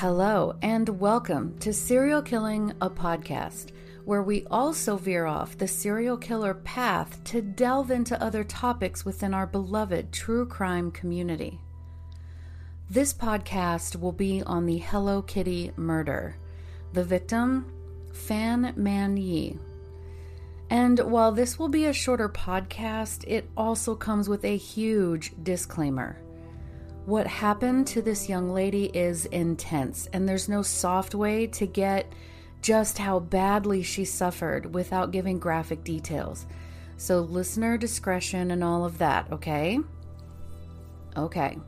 Hello, and welcome to Serial Killing, a podcast, where we also veer off the serial killer path to delve into other topics within our beloved true crime community. This podcast will be on the Hello Kitty murder. The victim, Fan Man Yi. And while this will be a shorter podcast, it also comes with a huge disclaimer. What happened to this young lady is intense, and there's no soft way to get just how badly she suffered without giving graphic details. So, listener discretion and all of that, okay? Okay.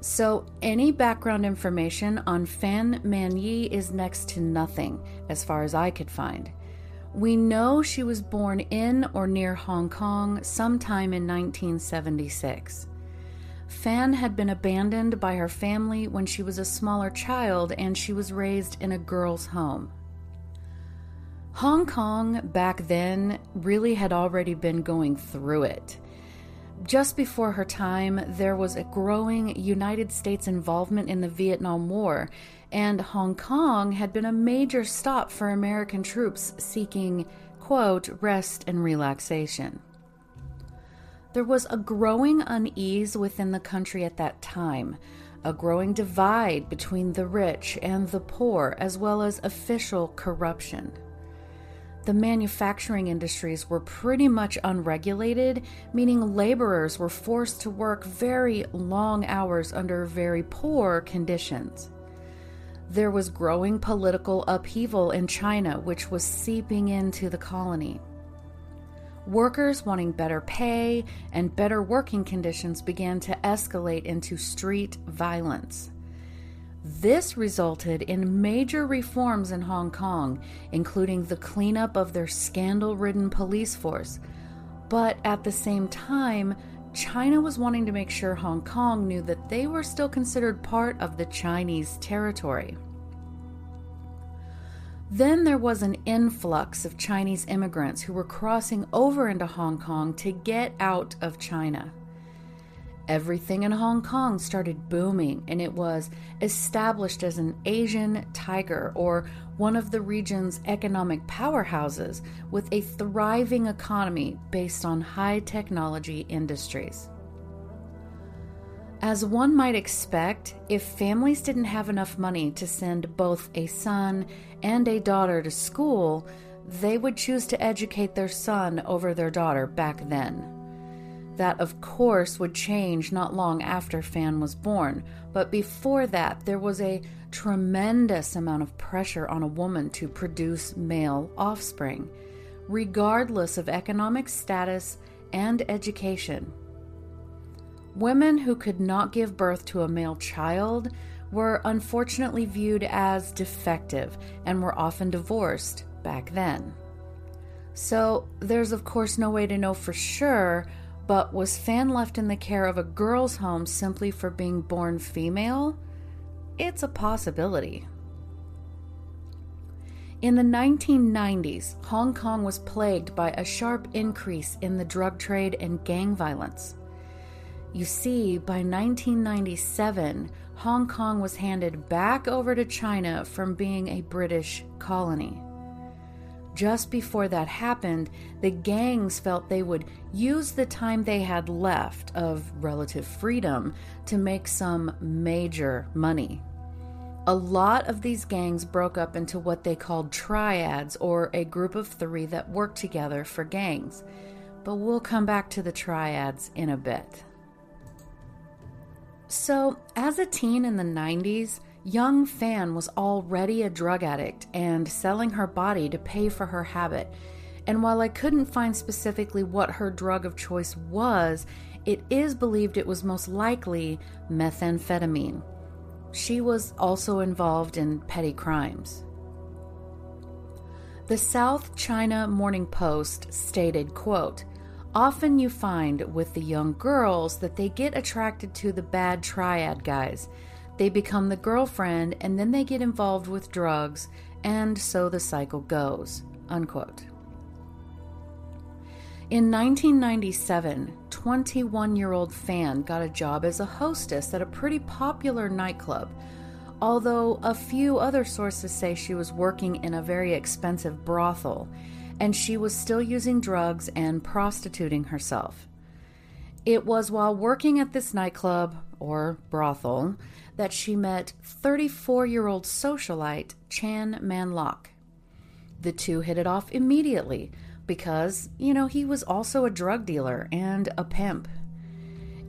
So, any background information on Fan Man Yi is next to nothing, as far as I could find. We know she was born in or near Hong Kong sometime in 1976. Fan had been abandoned by her family when she was a smaller child and she was raised in a girl's home. Hong Kong back then really had already been going through it. Just before her time, there was a growing United States involvement in the Vietnam War, and Hong Kong had been a major stop for American troops seeking, quote, rest and relaxation. There was a growing unease within the country at that time, a growing divide between the rich and the poor, as well as official corruption. The manufacturing industries were pretty much unregulated, meaning laborers were forced to work very long hours under very poor conditions. There was growing political upheaval in China, which was seeping into the colony. Workers wanting better pay and better working conditions began to escalate into street violence. This resulted in major reforms in Hong Kong, including the cleanup of their scandal ridden police force. But at the same time, China was wanting to make sure Hong Kong knew that they were still considered part of the Chinese territory. Then there was an influx of Chinese immigrants who were crossing over into Hong Kong to get out of China. Everything in Hong Kong started booming, and it was established as an Asian tiger or one of the region's economic powerhouses with a thriving economy based on high technology industries. As one might expect, if families didn't have enough money to send both a son and a daughter to school, they would choose to educate their son over their daughter back then. That, of course, would change not long after Fan was born, but before that, there was a tremendous amount of pressure on a woman to produce male offspring, regardless of economic status and education. Women who could not give birth to a male child were unfortunately viewed as defective and were often divorced back then. So, there's of course no way to know for sure, but was Fan left in the care of a girl's home simply for being born female? It's a possibility. In the 1990s, Hong Kong was plagued by a sharp increase in the drug trade and gang violence. You see, by 1997, Hong Kong was handed back over to China from being a British colony. Just before that happened, the gangs felt they would use the time they had left of relative freedom to make some major money. A lot of these gangs broke up into what they called triads, or a group of three that worked together for gangs. But we'll come back to the triads in a bit. So, as a teen in the 90s, young Fan was already a drug addict and selling her body to pay for her habit. And while I couldn't find specifically what her drug of choice was, it is believed it was most likely methamphetamine. She was also involved in petty crimes. The South China Morning Post stated, quote, Often you find with the young girls that they get attracted to the bad triad guys. They become the girlfriend and then they get involved with drugs, and so the cycle goes. Unquote. In 1997, 21 year old Fan got a job as a hostess at a pretty popular nightclub. although a few other sources say she was working in a very expensive brothel and she was still using drugs and prostituting herself. It was while working at this nightclub, or brothel, that she met 34 year old socialite Chan Man Lok. The two hit it off immediately because, you know, he was also a drug dealer and a pimp.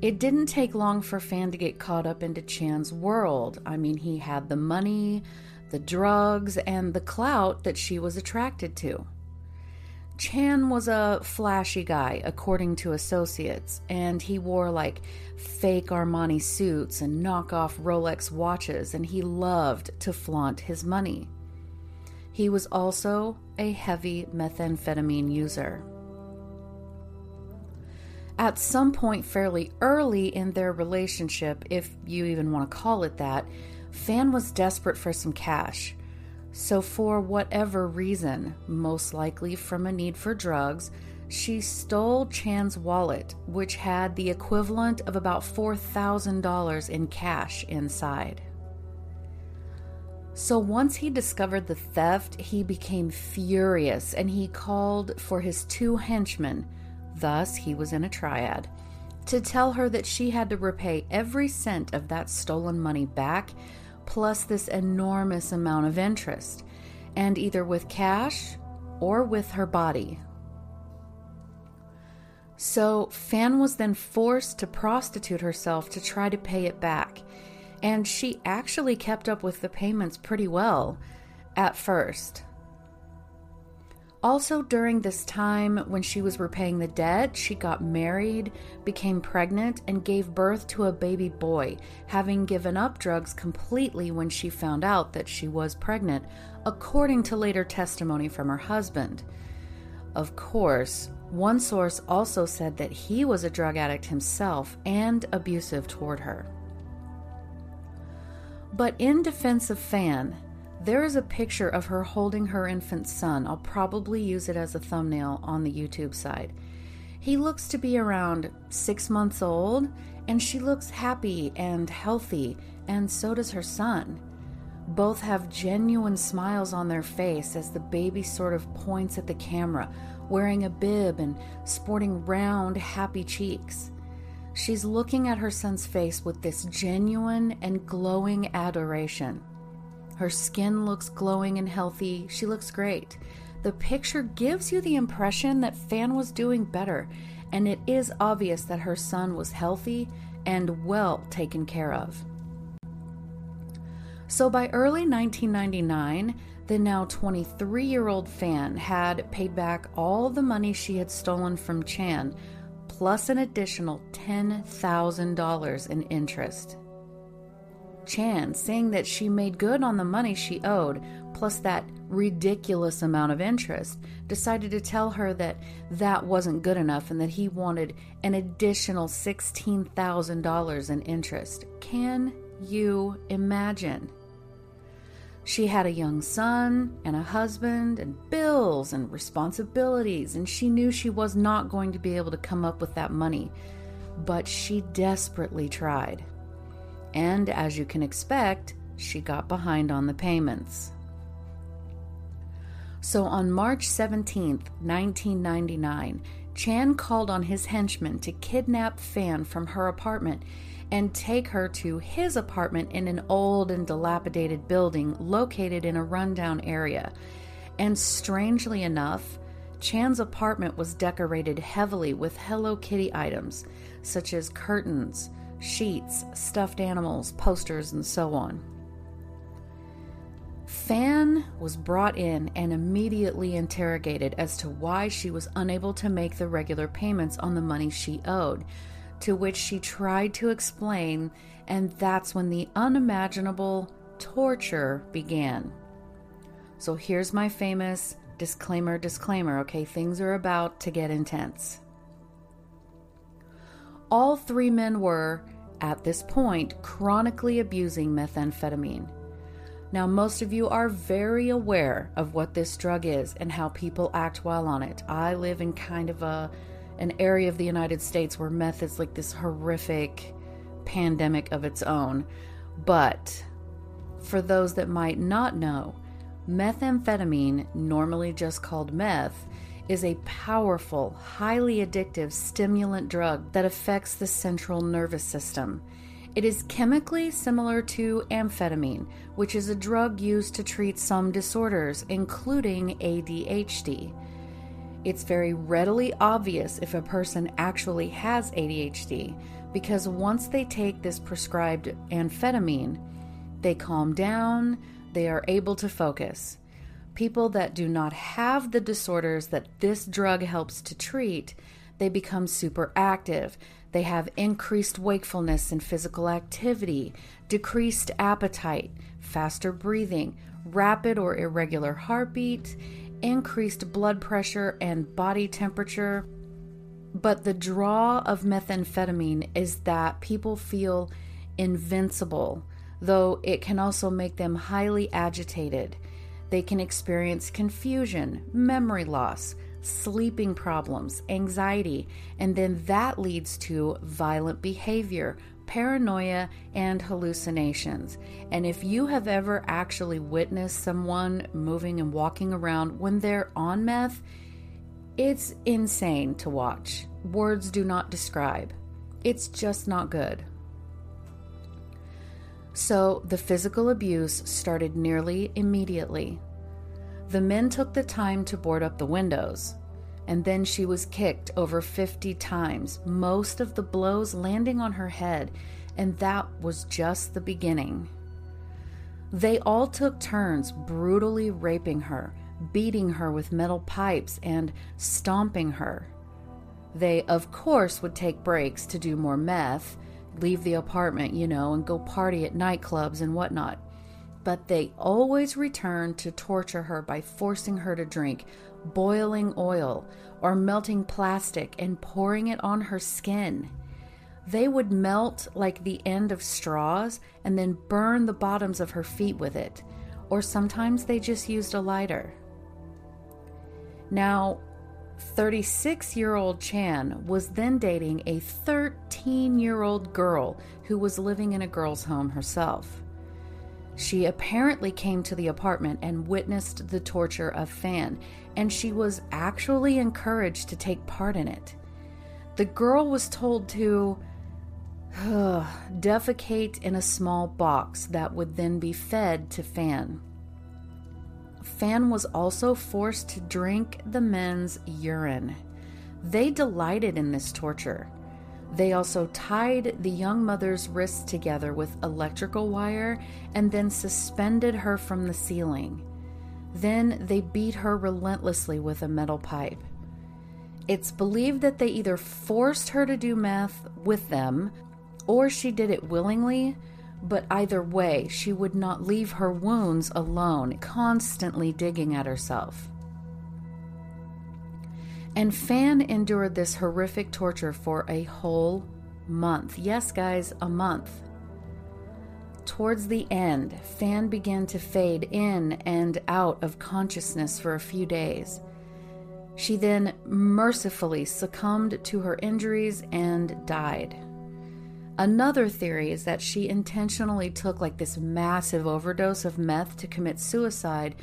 It didn't take long for Fan to get caught up into Chan's world. I mean, he had the money, the drugs, and the clout that she was attracted to. Chan was a flashy guy, according to associates, and he wore like fake Armani suits and knockoff Rolex watches, and he loved to flaunt his money. He was also a heavy methamphetamine user. At some point fairly early in their relationship, if you even want to call it that, Fan was desperate for some cash. So, for whatever reason, most likely from a need for drugs, she stole Chan's wallet, which had the equivalent of about $4,000 in cash inside. So, once he discovered the theft, he became furious and he called for his two henchmen, thus, he was in a triad, to tell her that she had to repay every cent of that stolen money back plus this enormous amount of interest, and either with cash or with her body. So, Fan was then forced to prostitute herself to try to pay it back, and she actually kept up with the payments pretty well at first. Also, during this time when she was repaying the debt, she got married, became pregnant, and gave birth to a baby boy, having given up drugs completely when she found out that she was pregnant, according to later testimony from her husband. Of course, one source also said that he was a drug addict himself and abusive toward her. But in defense of Fan, there is a picture of her holding her infant son. I'll probably use it as a thumbnail on the YouTube side. He looks to be around six months old, and she looks happy and healthy, and so does her son. Both have genuine smiles on their face as the baby sort of points at the camera, wearing a bib and sporting round, happy cheeks. She's looking at her son's face with this genuine and glowing adoration. Her skin looks glowing and healthy. She looks great. The picture gives you the impression that Fan was doing better, and it is obvious that her son was healthy and well taken care of. So by early 1999, the now 23 year old Fan had paid back all the money she had stolen from Chan, plus an additional $10,000 in interest. Chan, saying that she made good on the money she owed, plus that ridiculous amount of interest, decided to tell her that that wasn't good enough and that he wanted an additional $16,000 in interest. Can you imagine? She had a young son and a husband and bills and responsibilities, and she knew she was not going to be able to come up with that money. But she desperately tried and as you can expect, she got behind on the payments. So on March 17, 1999, Chan called on his henchmen to kidnap Fan from her apartment and take her to his apartment in an old and dilapidated building located in a rundown area. And strangely enough, Chan's apartment was decorated heavily with Hello Kitty items such as curtains, sheets, stuffed animals, posters, and so on. Fan was brought in and immediately interrogated as to why she was unable to make the regular payments on the money she owed, to which she tried to explain, and that's when the unimaginable torture began. So here's my famous disclaimer disclaimer, okay? Things are about to get intense. All three men were, at this point, chronically abusing methamphetamine. Now, most of you are very aware of what this drug is and how people act while on it. I live in kind of a an area of the United States where meth is like this horrific pandemic of its own. But For those that might not know, methamphetamine, normally just called meth, is a powerful, highly addictive stimulant drug that affects the central nervous system. It is chemically similar to amphetamine, which is a drug used to treat some disorders, including ADHD. It's very readily obvious if a person actually has ADHD because once they take this prescribed amphetamine, they calm down, they are able to focus. People that do not have the disorders that this drug helps to treat, they become super active. They have increased wakefulness and physical activity, decreased appetite, faster breathing, rapid or irregular heartbeat, increased blood pressure and body temperature. But the draw of methamphetamine is that people feel invincible, though it can also make them highly agitated. They can experience confusion, memory loss, sleeping problems, anxiety, and then that leads to violent behavior, paranoia, and hallucinations. And if you have ever actually witnessed someone moving and walking around when they're on meth, it's insane to watch. Words do not describe. It's just not good. So the physical abuse started nearly immediately. The men took the time to board up the windows, and then she was kicked over 50 times, most of the blows landing on her head, and that was just the beginning. They all took turns brutally raping her, beating her with metal pipes, and stomping her. They, of course, would take breaks to do more meth, leave the apartment, you know, and go party at nightclubs and whatnot but they always returned to torture her by forcing her to drink boiling oil or melting plastic and pouring it on her skin. They would melt like the end of straws and then burn the bottoms of her feet with it, or sometimes they just used a lighter. Now, 36 year old Chan was then dating a 13 year old girl who was living in a girl's home herself. She apparently came to the apartment and witnessed the torture of Fan, and she was actually encouraged to take part in it. The girl was told to defecate in a small box that would then be fed to Fan. Fan was also forced to drink the men's urine. They delighted in this torture. They also tied the young mother's wrists together with electrical wire and then suspended her from the ceiling. Then they beat her relentlessly with a metal pipe. It's believed that they either forced her to do meth with them or she did it willingly, but either way, she would not leave her wounds alone, constantly digging at herself. And Fan endured this horrific torture for a whole month. Yes, guys, a month. Towards the end, Fan began to fade in and out of consciousness for a few days. She then mercifully succumbed to her injuries and died. Another theory is that she intentionally took like this massive overdose of meth to commit suicide,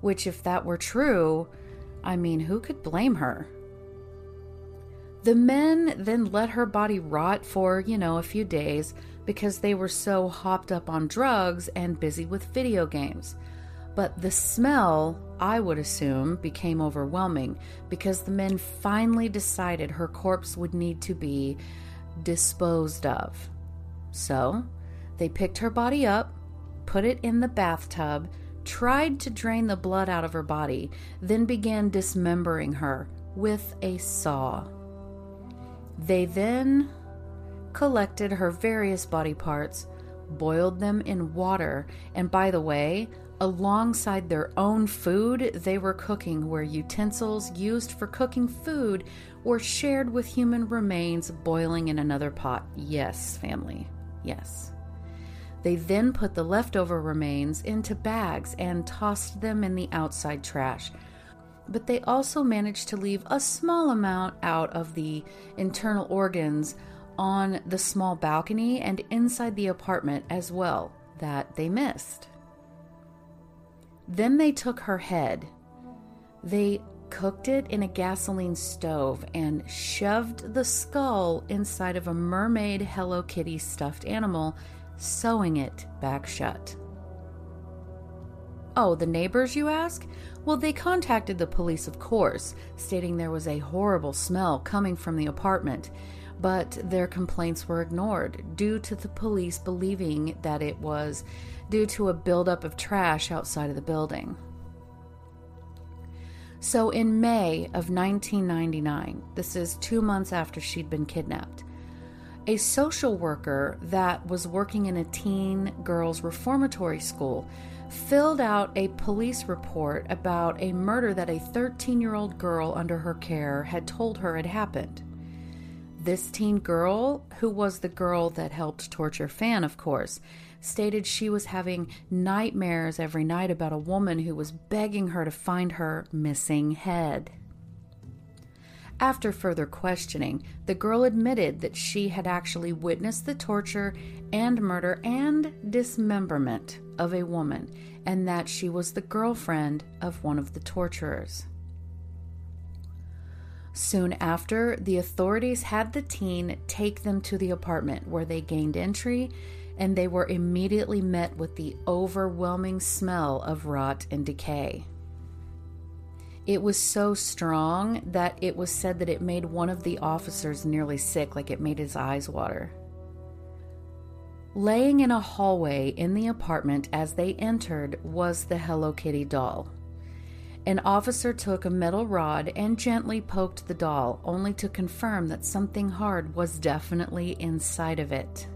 which, if that were true, I mean, who could blame her? The men then let her body rot for, you know, a few days because they were so hopped up on drugs and busy with video games. But the smell, I would assume, became overwhelming because the men finally decided her corpse would need to be disposed of. So, they picked her body up, put it in the bathtub, tried to drain the blood out of her body, then began dismembering her with a saw. They then collected her various body parts, boiled them in water, and by the way, alongside their own food they were cooking, where utensils used for cooking food were shared with human remains boiling in another pot. Yes, family, yes. They then put the leftover remains into bags and tossed them in the outside trash. But they also managed to leave a small amount out of the internal organs on the small balcony and inside the apartment as well that they missed. Then they took her head. They cooked it in a gasoline stove and shoved the skull inside of a mermaid Hello Kitty stuffed animal, sewing it back shut. Oh, the neighbors, you ask? Well, they contacted the police, of course, stating there was a horrible smell coming from the apartment, but their complaints were ignored due to the police believing that it was due to a buildup of trash outside of the building. So, in May of 1999, this is two months after she'd been kidnapped, a social worker that was working in a teen girls' reformatory school filled out a police report about a murder that a 13 year old girl under her care had told her had happened. This teen girl, who was the girl that helped torture Fan, of course, stated she was having nightmares every night about a woman who was begging her to find her missing head. After further questioning, the girl admitted that she had actually witnessed the torture and murder and dismemberment of a woman and that she was the girlfriend of one of the torturers. Soon after, the authorities had the teen take them to the apartment where they gained entry and they were immediately met with the overwhelming smell of rot and decay. It was so strong that it was said that it made one of the officers nearly sick, like it made his eyes water. Laying in a hallway in the apartment as they entered was the Hello Kitty doll. An officer took a metal rod and gently poked the doll, only to confirm that something hard was definitely inside of it.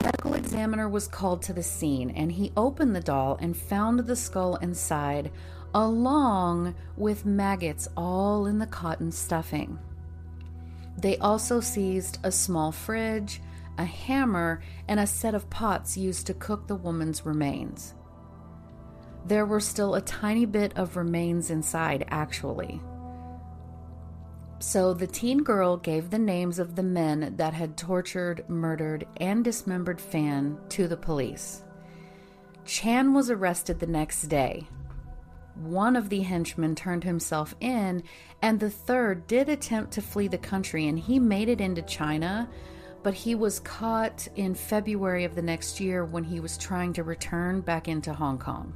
A medical examiner was called to the scene and he opened the doll and found the skull inside, along with maggots all in the cotton stuffing. They also seized a small fridge, a hammer, and a set of pots used to cook the woman's remains. There were still a tiny bit of remains inside, actually. So the teen girl gave the names of the men that had tortured, murdered, and dismembered Fan to the police. Chan was arrested the next day. One of the henchmen turned himself in, and the third did attempt to flee the country, and he made it into China, but he was caught in February of the next year when he was trying to return back into Hong Kong.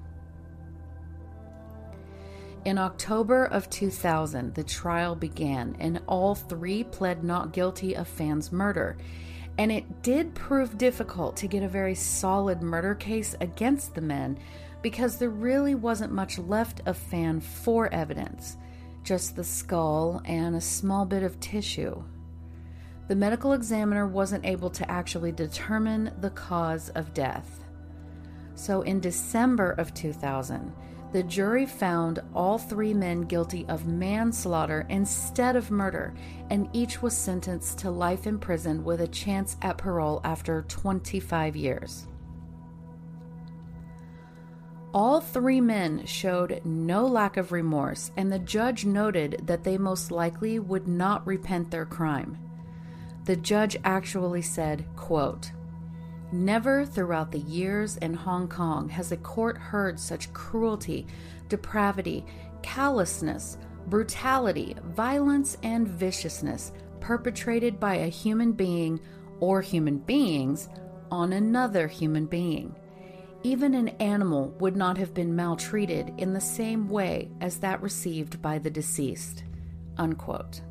In October of 2000, the trial began, and all three pled not guilty of Fan's murder. And it did prove difficult to get a very solid murder case against the men because there really wasn't much left of Fan for evidence, just the skull and a small bit of tissue. The medical examiner wasn't able to actually determine the cause of death. So in December of 2000, the jury found all three men guilty of manslaughter instead of murder, and each was sentenced to life in prison with a chance at parole after 25 years. All three men showed no lack of remorse, and the judge noted that they most likely would not repent their crime. The judge actually said, quote, Never throughout the years in Hong Kong has a court heard such cruelty, depravity, callousness, brutality, violence, and viciousness perpetrated by a human being or human beings on another human being. Even an animal would not have been maltreated in the same way as that received by the deceased. Unquote.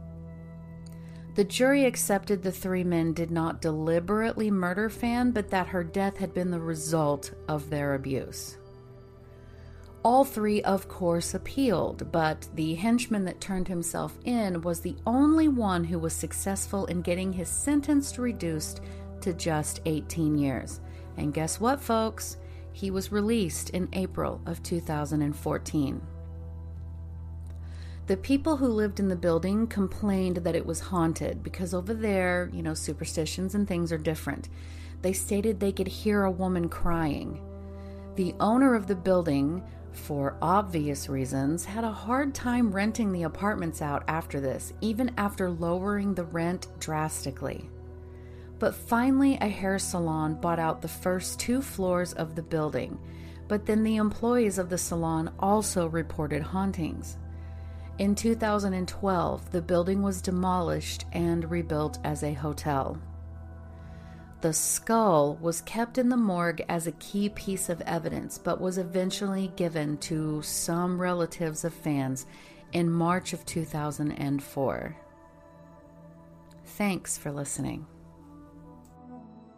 The jury accepted the three men did not deliberately murder Fan, but that her death had been the result of their abuse. All three, of course, appealed, but the henchman that turned himself in was the only one who was successful in getting his sentence reduced to just 18 years. And guess what, folks? He was released in April of 2014. The people who lived in the building complained that it was haunted because over there, you know, superstitions and things are different. They stated they could hear a woman crying. The owner of the building, for obvious reasons, had a hard time renting the apartments out after this, even after lowering the rent drastically. But finally, a hair salon bought out the first two floors of the building but then the employees of the salon also reported hauntings. In 2012, the building was demolished and rebuilt as a hotel. The skull was kept in the morgue as a key piece of evidence, but was eventually given to some relatives of Fan's in March of 2004. Thanks for listening.